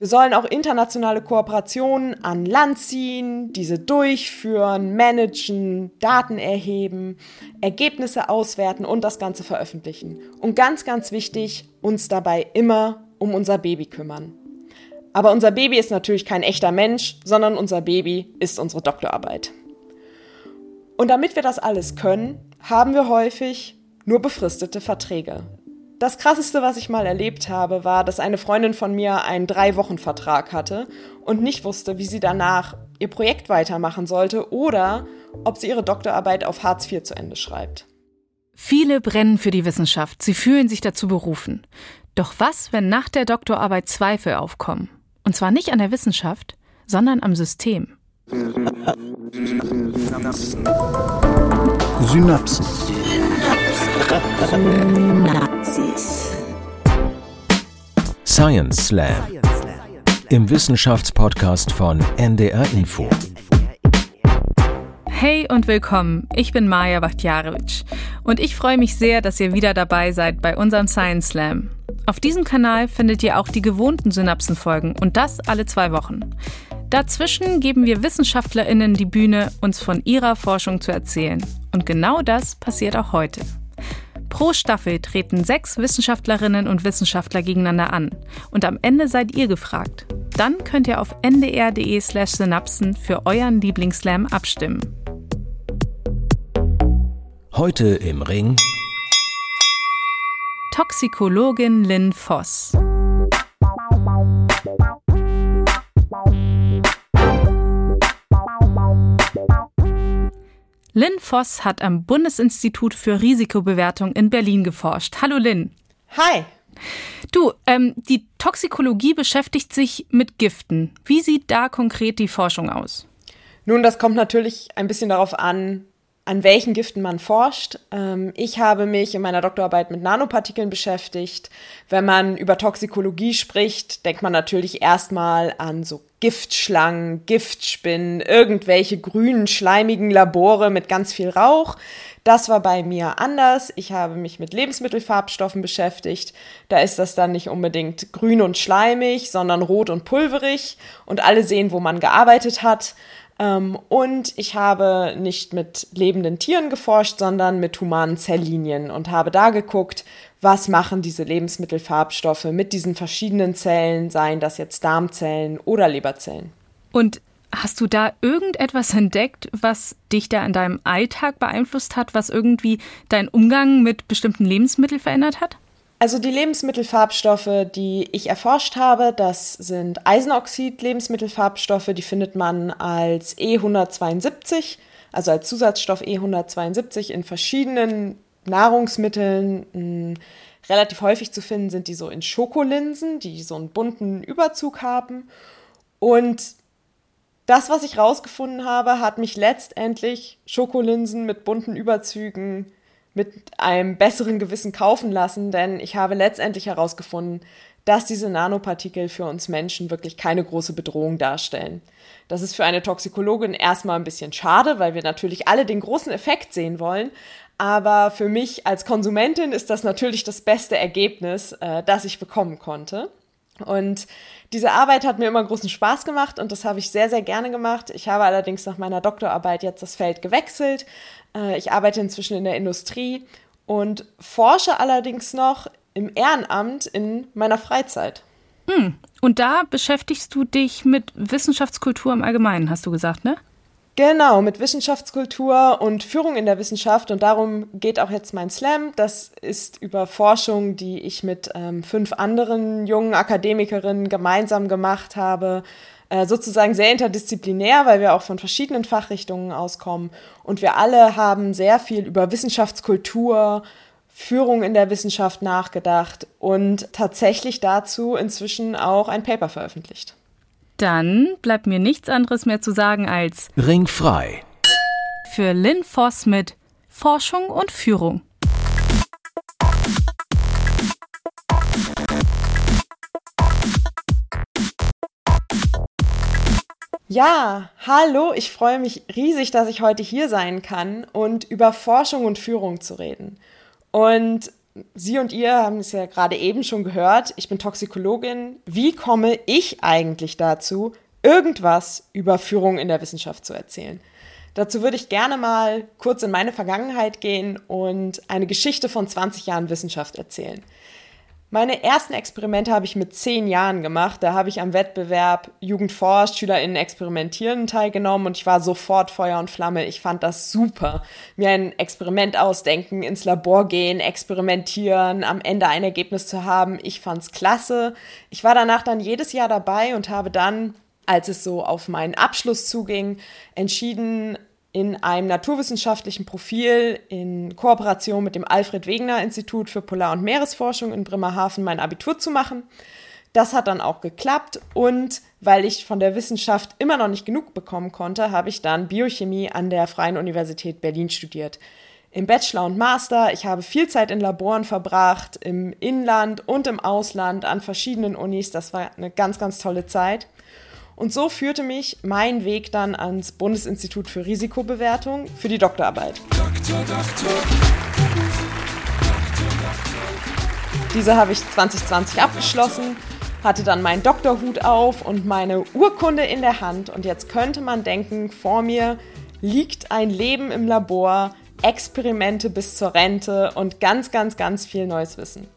Wir sollen auch internationale Kooperationen an Land ziehen, diese durchführen, managen, Daten erheben, Ergebnisse auswerten und das Ganze veröffentlichen. Und ganz, ganz wichtig, uns dabei immer um unser Baby kümmern. Aber unser Baby ist natürlich kein echter Mensch, sondern unser Baby ist unsere Doktorarbeit. Und damit wir das alles können, haben wir häufig nur befristete Verträge. Das krasseste, was ich mal erlebt habe, war, dass eine Freundin von mir einen Drei-Wochen-Vertrag hatte und nicht wusste, wie sie danach ihr Projekt weitermachen sollte oder ob sie ihre Doktorarbeit auf Hartz IV zu Ende schreibt. Viele brennen für die Wissenschaft, sie fühlen sich dazu berufen. Doch was, wenn nach der Doktorarbeit Zweifel aufkommen? Und zwar nicht an der Wissenschaft, sondern am System. Synapsen. Synapsis. Science Slam. Im Wissenschaftspodcast von NDR Info. Hey und willkommen, ich bin Maja Bachtjarewitsch und ich freue mich sehr, dass ihr wieder dabei seid bei unserem Science Slam. Auf diesem Kanal findet ihr auch die gewohnten Synapsenfolgen und das alle zwei Wochen. Dazwischen geben wir WissenschaftlerInnen die Bühne, uns von ihrer Forschung zu erzählen. Und genau das passiert auch heute. Pro Staffel treten sechs Wissenschaftlerinnen und Wissenschaftler gegeneinander an. Und am Ende seid ihr gefragt. Dann könnt ihr auf ndr.de/slash synapsen für euren Lieblingsslam abstimmen. Heute im Ring Toxikologin Lynn Voss. Lynn Voss hat am Bundesinstitut für Risikobewertung in Berlin geforscht. Hallo Lynn. Hi. Du, ähm, die Toxikologie beschäftigt sich mit Giften. Wie sieht da konkret die Forschung aus? Nun, das kommt natürlich ein bisschen darauf an, an welchen Giften man forscht. Ähm, ich habe mich in meiner Doktorarbeit mit Nanopartikeln beschäftigt. Wenn man über Toxikologie spricht, denkt man natürlich erstmal an so Giftschlangen, Giftspinnen, irgendwelche grünen, schleimigen Labore mit ganz viel Rauch. Das war bei mir anders. Ich habe mich mit Lebensmittelfarbstoffen beschäftigt. Da ist das dann nicht unbedingt grün und schleimig, sondern rot und pulverig. Und alle sehen, wo man gearbeitet hat. Ähm, und ich habe nicht mit lebenden Tieren geforscht, sondern mit humanen Zelllinien und habe da geguckt, was machen diese Lebensmittelfarbstoffe mit diesen verschiedenen Zellen, seien das jetzt Darmzellen oder Leberzellen. Und hast du da irgendetwas entdeckt, was dich da in deinem Alltag beeinflusst hat, was irgendwie deinen Umgang mit bestimmten Lebensmitteln verändert hat? Also die Lebensmittelfarbstoffe, die ich erforscht habe, das sind Eisenoxid-Lebensmittelfarbstoffe, die findet man als E172, also als Zusatzstoff E172 in verschiedenen Nahrungsmitteln. Hm, relativ häufig zu finden sind die so in Schokolinsen, die so einen bunten Überzug haben. Und das, was ich rausgefunden habe, hat mich letztendlich Schokolinsen mit bunten Überzügen mit einem besseren Gewissen kaufen lassen, denn ich habe letztendlich herausgefunden, dass diese Nanopartikel für uns Menschen wirklich keine große Bedrohung darstellen. Das ist für eine Toxikologin erstmal ein bisschen schade, weil wir natürlich alle den großen Effekt sehen wollen. Aber für mich als Konsumentin ist das natürlich das beste Ergebnis, äh, das ich bekommen konnte. Und diese Arbeit hat mir immer großen Spaß gemacht und das habe ich sehr, sehr gerne gemacht. Ich habe allerdings nach meiner Doktorarbeit jetzt das Feld gewechselt, äh, ich arbeite inzwischen in der Industrie und forsche allerdings noch im Ehrenamt in meiner Freizeit. Hm. Und da beschäftigst du dich mit Wissenschaftskultur im Allgemeinen, hast du gesagt, ne? Genau, mit Wissenschaftskultur und Führung in der Wissenschaft. Und darum geht auch jetzt mein Slam. Das ist über Forschung, die ich mit ähm, fünf anderen jungen Akademikerinnen gemeinsam gemacht habe. Äh, sozusagen sehr interdisziplinär, weil wir auch von verschiedenen Fachrichtungen auskommen. Und wir alle haben sehr viel über Wissenschaftskultur, Führung in der Wissenschaft nachgedacht und tatsächlich dazu inzwischen auch ein Paper veröffentlicht. Dann bleibt mir nichts anderes mehr zu sagen als Ringfrei. Für Lynn Voss mit Forschung und Führung. Ja, hallo, ich freue mich riesig, dass ich heute hier sein kann und über Forschung und Führung zu reden. Und Sie und ihr haben es ja gerade eben schon gehört, ich bin Toxikologin. Wie komme ich eigentlich dazu, irgendwas über Führung in der Wissenschaft zu erzählen? Dazu würde ich gerne mal kurz in meine Vergangenheit gehen und eine Geschichte von 20 Jahren Wissenschaft erzählen. Meine ersten Experimente habe ich mit zehn Jahren gemacht. Da habe ich am Wettbewerb Jugend forscht, SchülerInnen experimentieren teilgenommen und ich war sofort Feuer und Flamme. Ich fand das super. Mir ein Experiment ausdenken, ins Labor gehen, experimentieren, am Ende ein Ergebnis zu haben. Ich fand's klasse. Ich war danach dann jedes Jahr dabei und habe dann, als es so auf meinen Abschluss zuging, entschieden, in einem naturwissenschaftlichen Profil in Kooperation mit dem Alfred Wegener Institut für Polar- und Meeresforschung in Bremerhaven mein Abitur zu machen. Das hat dann auch geklappt und weil ich von der Wissenschaft immer noch nicht genug bekommen konnte, habe ich dann Biochemie an der Freien Universität Berlin studiert. Im Bachelor und Master, ich habe viel Zeit in Laboren verbracht, im Inland und im Ausland an verschiedenen Unis. Das war eine ganz, ganz tolle Zeit. Und so führte mich mein Weg dann ans Bundesinstitut für Risikobewertung für die Doktorarbeit. Doktor, Doktor. Diese habe ich 2020 abgeschlossen, hatte dann meinen Doktorhut auf und meine Urkunde in der Hand. Und jetzt könnte man denken, vor mir liegt ein Leben im Labor, Experimente bis zur Rente und ganz, ganz, ganz viel neues Wissen.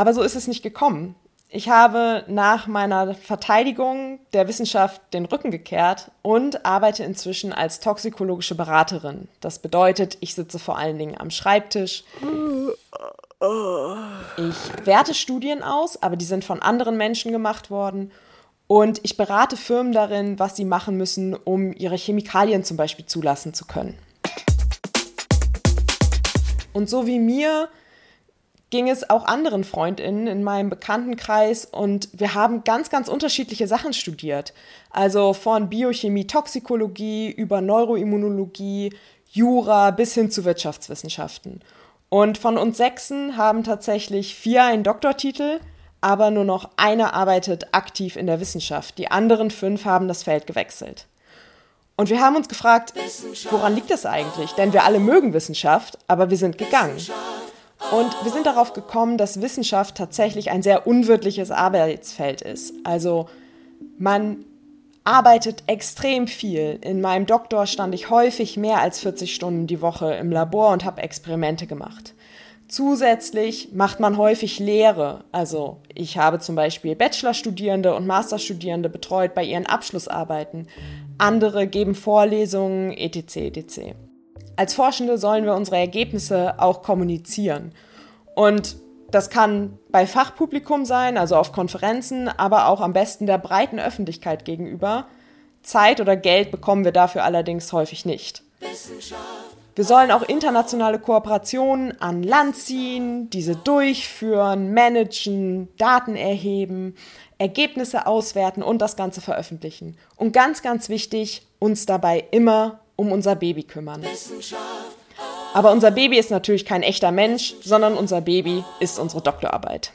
Aber so ist es nicht gekommen. Ich habe nach meiner Verteidigung der Wissenschaft den Rücken gekehrt und arbeite inzwischen als toxikologische Beraterin. Das bedeutet, ich sitze vor allen Dingen am Schreibtisch. Ich werte Studien aus, aber die sind von anderen Menschen gemacht worden. Und ich berate Firmen darin, was sie machen müssen, um ihre Chemikalien zum Beispiel zulassen zu können. Und so wie mir ging es auch anderen Freundinnen in meinem Bekanntenkreis und wir haben ganz, ganz unterschiedliche Sachen studiert. Also von Biochemie, Toxikologie über Neuroimmunologie, Jura bis hin zu Wirtschaftswissenschaften. Und von uns Sechsen haben tatsächlich vier einen Doktortitel, aber nur noch einer arbeitet aktiv in der Wissenschaft. Die anderen fünf haben das Feld gewechselt. Und wir haben uns gefragt, woran liegt das eigentlich? Denn wir alle mögen Wissenschaft, aber wir sind gegangen. Und wir sind darauf gekommen, dass Wissenschaft tatsächlich ein sehr unwirtliches Arbeitsfeld ist. Also man arbeitet extrem viel. In meinem Doktor stand ich häufig mehr als 40 Stunden die Woche im Labor und habe Experimente gemacht. Zusätzlich macht man häufig Lehre. Also ich habe zum Beispiel Bachelorstudierende und Masterstudierende betreut bei ihren Abschlussarbeiten. Andere geben Vorlesungen, etc. etc. Als Forschende sollen wir unsere Ergebnisse auch kommunizieren. Und das kann bei Fachpublikum sein, also auf Konferenzen, aber auch am besten der breiten Öffentlichkeit gegenüber. Zeit oder Geld bekommen wir dafür allerdings häufig nicht. Wir sollen auch internationale Kooperationen an Land ziehen, diese durchführen, managen, Daten erheben, Ergebnisse auswerten und das Ganze veröffentlichen. Und ganz, ganz wichtig, uns dabei immer um unser Baby kümmern. Aber unser Baby ist natürlich kein echter Mensch, sondern unser Baby ist unsere Doktorarbeit.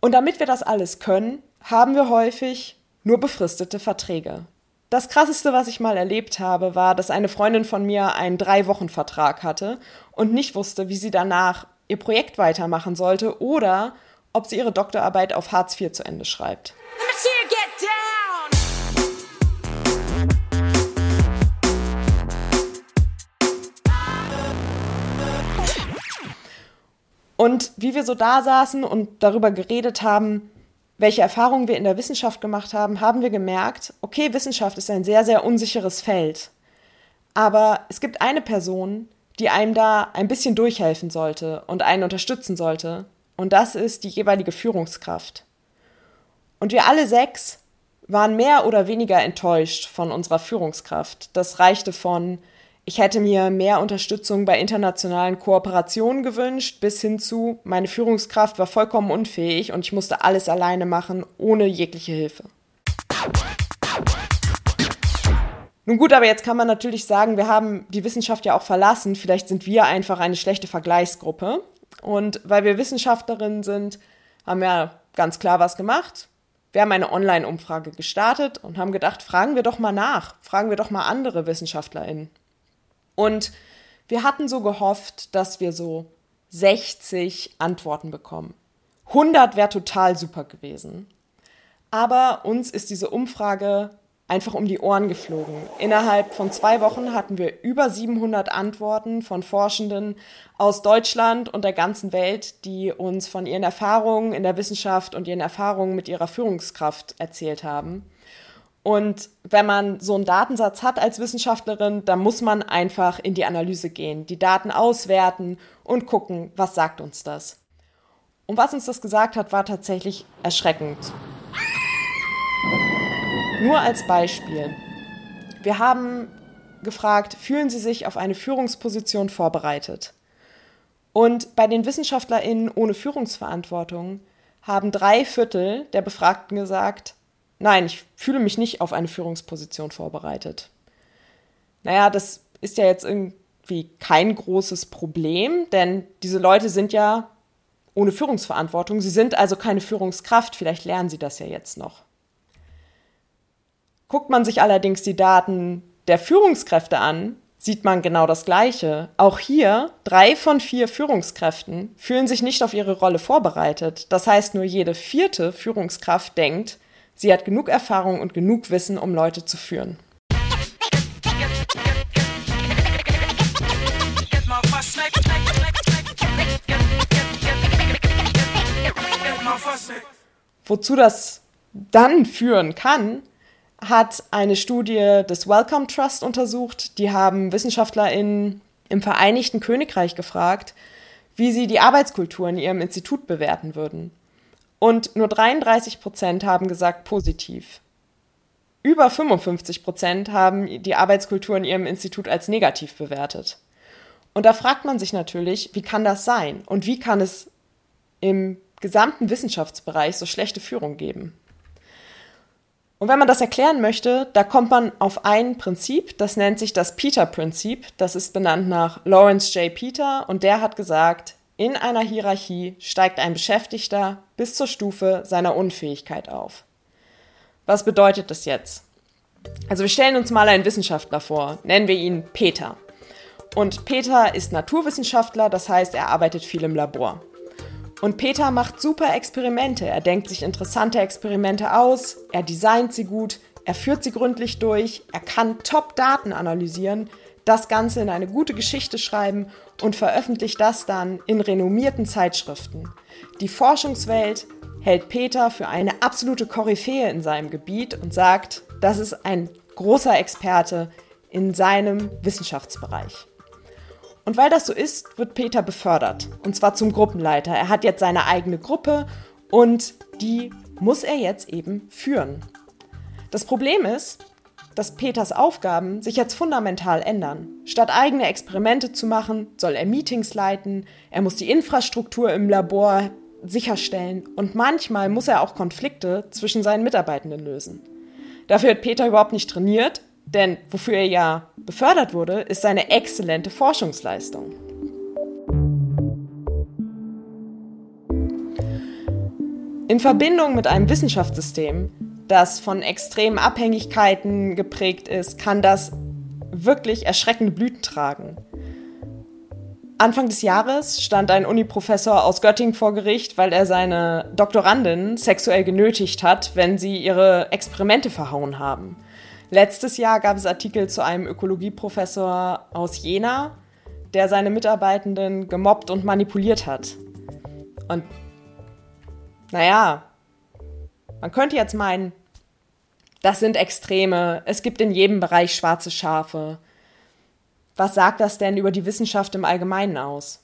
Und damit wir das alles können, haben wir häufig nur befristete Verträge. Das krasseste, was ich mal erlebt habe, war, dass eine Freundin von mir einen Drei-Wochen-Vertrag hatte und nicht wusste, wie sie danach ihr Projekt weitermachen sollte oder ob sie ihre Doktorarbeit auf Hartz IV zu Ende schreibt. Und wie wir so da saßen und darüber geredet haben, welche Erfahrungen wir in der Wissenschaft gemacht haben, haben wir gemerkt, okay, Wissenschaft ist ein sehr, sehr unsicheres Feld. Aber es gibt eine Person, die einem da ein bisschen durchhelfen sollte und einen unterstützen sollte. Und das ist die jeweilige Führungskraft. Und wir alle sechs waren mehr oder weniger enttäuscht von unserer Führungskraft. Das reichte von ich hätte mir mehr Unterstützung bei internationalen Kooperationen gewünscht, bis hin zu, meine Führungskraft war vollkommen unfähig und ich musste alles alleine machen, ohne jegliche Hilfe. Nun gut, aber jetzt kann man natürlich sagen, wir haben die Wissenschaft ja auch verlassen. Vielleicht sind wir einfach eine schlechte Vergleichsgruppe. Und weil wir Wissenschaftlerinnen sind, haben wir ganz klar was gemacht. wir haben eine Online-Umfrage gestartet und haben gedacht, fragen wir doch mal nach, fragen wir doch mal andere WissenschaftlerInnen. Und wir hatten so gehofft, dass wir so 60 Antworten bekommen. 100 wäre total super gewesen. Aber uns ist diese Umfrage einfach um die Ohren geflogen. Innerhalb von zwei Wochen hatten wir über 700 Antworten von Forschenden aus Deutschland und der ganzen Welt, die uns von ihren Erfahrungen in der Wissenschaft und ihren Erfahrungen mit ihrer Führungskraft erzählt haben. Und wenn man so einen Datensatz hat als Wissenschaftlerin, dann muss man einfach in die Analyse gehen, die Daten auswerten und gucken, was sagt uns das. Und was uns das gesagt hat, war tatsächlich erschreckend. Nur als Beispiel. Wir haben gefragt, fühlen Sie sich auf eine Führungsposition vorbereitet? Und bei den WissenschaftlerInnen ohne Führungsverantwortung haben drei Viertel der Befragten gesagt, nein, ich fühle mich nicht auf eine Führungsposition vorbereitet. Naja, das ist ja jetzt irgendwie kein großes Problem, denn diese Leute sind ja ohne Führungsverantwortung. Sie sind also keine Führungskraft. Vielleicht lernen sie das ja jetzt noch. Guckt man sich allerdings die Daten der Führungskräfte an, sieht man genau das Gleiche. Auch hier, drei von vier Führungskräften fühlen sich nicht auf ihre Rolle vorbereitet. Das heißt, nur jede vierte Führungskraft denkt, sie hat genug Erfahrung und genug Wissen, um Leute zu führen. Wozu das dann führen kann, hat eine Studie des Wellcome Trust untersucht. Die haben WissenschaftlerInnen im Vereinigten Königreich gefragt, wie sie die Arbeitskultur in ihrem Institut bewerten würden. Und nur 33 Prozent haben gesagt positiv. Über 55 Prozent haben die Arbeitskultur in ihrem Institut als negativ bewertet. Und da fragt man sich natürlich, wie kann das sein? Und wie kann es im gesamten Wissenschaftsbereich so schlechte Führung geben? Und wenn man das erklären möchte, da kommt man auf ein Prinzip, das nennt sich das Peter-Prinzip. Das ist benannt nach Lawrence J. Peter und der hat gesagt, in einer Hierarchie steigt ein Beschäftigter bis zur Stufe seiner Unfähigkeit auf. Was bedeutet das jetzt? Also wir stellen uns mal einen Wissenschaftler vor, nennen wir ihn Peter. Und Peter ist Naturwissenschaftler, das heißt, er arbeitet viel im Labor. Und Peter macht super Experimente. Er denkt sich interessante Experimente aus, er designt sie gut, er führt sie gründlich durch, er kann Top-Daten analysieren, das Ganze in eine gute Geschichte schreiben und veröffentlicht das dann in renommierten Zeitschriften. Die Forschungswelt hält Peter für eine absolute Koryphäe in seinem Gebiet und sagt, das ist ein großer Experte in seinem Wissenschaftsbereich. Und weil das so ist, wird Peter befördert. Und zwar zum Gruppenleiter. Er hat jetzt seine eigene Gruppe und die muss er jetzt eben führen. Das Problem ist, dass Peters Aufgaben sich jetzt fundamental ändern. Statt eigene Experimente zu machen, soll er Meetings leiten, er muss die Infrastruktur im Labor sicherstellen und manchmal muss er auch Konflikte zwischen seinen Mitarbeitenden lösen. Dafür hat Peter überhaupt nicht trainiert denn wofür er ja befördert wurde, ist seine exzellente Forschungsleistung. In Verbindung mit einem Wissenschaftssystem, das von extremen Abhängigkeiten geprägt ist, kann das wirklich erschreckende Blüten tragen. Anfang des Jahres stand ein Uniprofessor aus Göttingen vor Gericht, weil er seine Doktorandin sexuell genötigt hat, wenn sie ihre Experimente verhauen haben. Letztes Jahr gab es Artikel zu einem Ökologieprofessor aus Jena, der seine Mitarbeitenden gemobbt und manipuliert hat. Und naja, man könnte jetzt meinen, das sind Extreme, es gibt in jedem Bereich schwarze Schafe. Was sagt das denn über die Wissenschaft im Allgemeinen aus?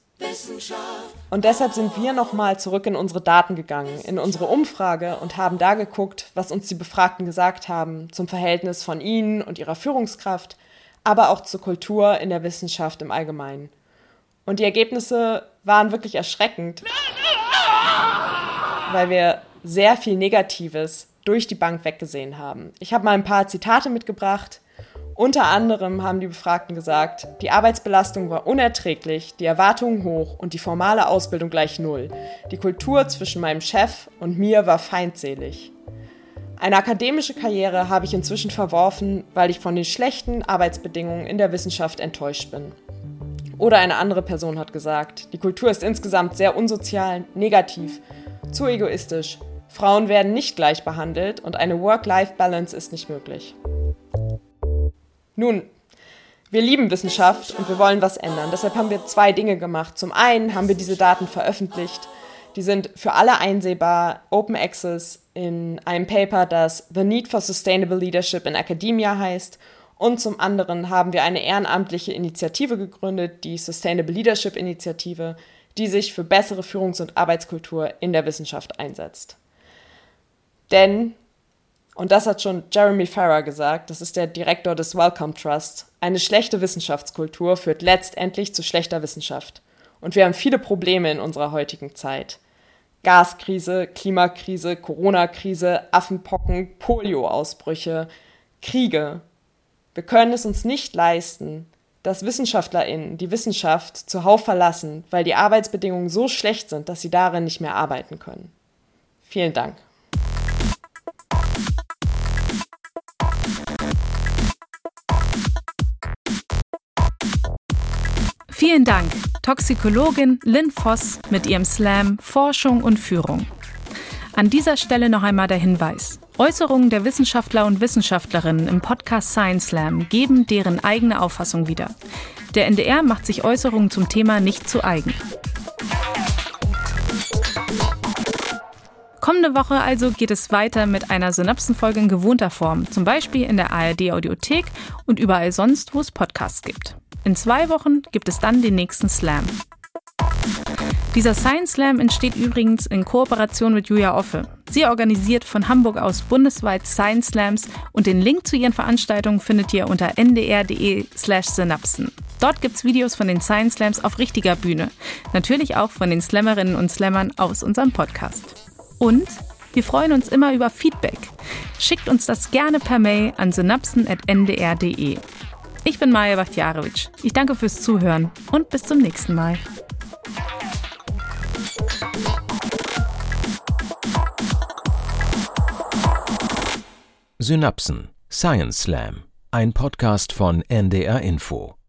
Und deshalb sind wir nochmal zurück in unsere Daten gegangen, in unsere Umfrage und haben da geguckt, was uns die Befragten gesagt haben zum Verhältnis von ihnen und ihrer Führungskraft, aber auch zur Kultur in der Wissenschaft im Allgemeinen. Und die Ergebnisse waren wirklich erschreckend, weil wir sehr viel Negatives durch die Bank weggesehen haben. Ich habe mal ein paar Zitate mitgebracht unter anderem haben die Befragten gesagt, die Arbeitsbelastung war unerträglich, die Erwartungen hoch und die formale Ausbildung gleich null. Die Kultur zwischen meinem Chef und mir war feindselig. Eine akademische Karriere habe ich inzwischen verworfen, weil ich von den schlechten Arbeitsbedingungen in der Wissenschaft enttäuscht bin. Oder eine andere Person hat gesagt, die Kultur ist insgesamt sehr unsozial, negativ, zu egoistisch. Frauen werden nicht gleich behandelt und eine Work-Life-Balance ist nicht möglich. Nun, wir lieben Wissenschaft und wir wollen was ändern. Deshalb haben wir zwei Dinge gemacht. Zum einen haben wir diese Daten veröffentlicht. Die sind für alle einsehbar, Open Access, in einem Paper, das The Need for Sustainable Leadership in Academia heißt. Und zum anderen haben wir eine ehrenamtliche Initiative gegründet, die Sustainable Leadership Initiative, die sich für bessere Führungs- und Arbeitskultur in der Wissenschaft einsetzt. Denn und das hat schon Jeremy Farrar gesagt, das ist der Direktor des Wellcome Trust. Eine schlechte Wissenschaftskultur führt letztendlich zu schlechter Wissenschaft. Und wir haben viele Probleme in unserer heutigen Zeit. Gaskrise, Klimakrise, Corona-Krise, Affenpocken, Polio-Ausbrüche, Kriege. Wir können es uns nicht leisten, dass WissenschaftlerInnen die Wissenschaft zuhauf verlassen, weil die Arbeitsbedingungen so schlecht sind, dass sie darin nicht mehr arbeiten können. Vielen Dank. Vielen Dank, Toxikologin Lynn Voss mit ihrem Slam Forschung und Führung. An dieser Stelle noch einmal der Hinweis. Äußerungen der Wissenschaftler und Wissenschaftlerinnen im Podcast Science Slam geben deren eigene Auffassung wieder. Der NDR macht sich Äußerungen zum Thema nicht zu eigen. Kommende Woche also geht es weiter mit einer Synapsenfolge in gewohnter Form, zum Beispiel in der ARD Audiothek und überall sonst, wo es Podcasts gibt. In zwei Wochen gibt es dann den nächsten Slam. Dieser Science Slam entsteht übrigens in Kooperation mit Julia Offe. Sie organisiert von Hamburg aus bundesweit Science Slams und den Link zu ihren Veranstaltungen findet ihr unter ndr.de/slash synapsen. Dort gibt's Videos von den Science Slams auf richtiger Bühne. Natürlich auch von den Slammerinnen und Slammern aus unserem Podcast. Und wir freuen uns immer über Feedback. Schickt uns das gerne per Mail an synapsen.ndr.de. Ich bin Maja Bachtjarewitsch. Ich danke fürs Zuhören und bis zum nächsten Mal. Synapsen Science Slam, ein Podcast von NDR Info.